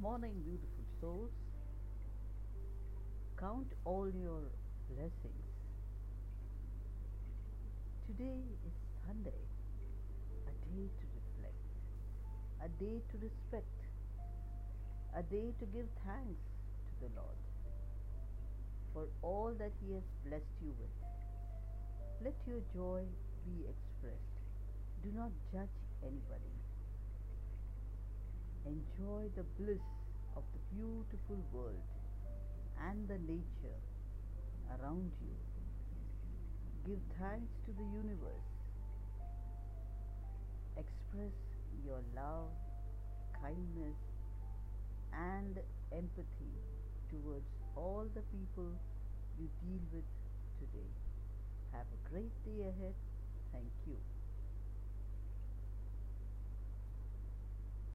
morning, beautiful souls. Count all your blessings. Today is Sunday, a day to reflect, a day to respect, a day to give thanks to the Lord for all that He has blessed you with. Let your joy be expressed. Do not judge anybody. Enjoy the bliss of the beautiful world and the nature around you. Give thanks to the universe. Express your love, kindness, and empathy towards all the people you deal with today. Have a great day ahead. Thank you.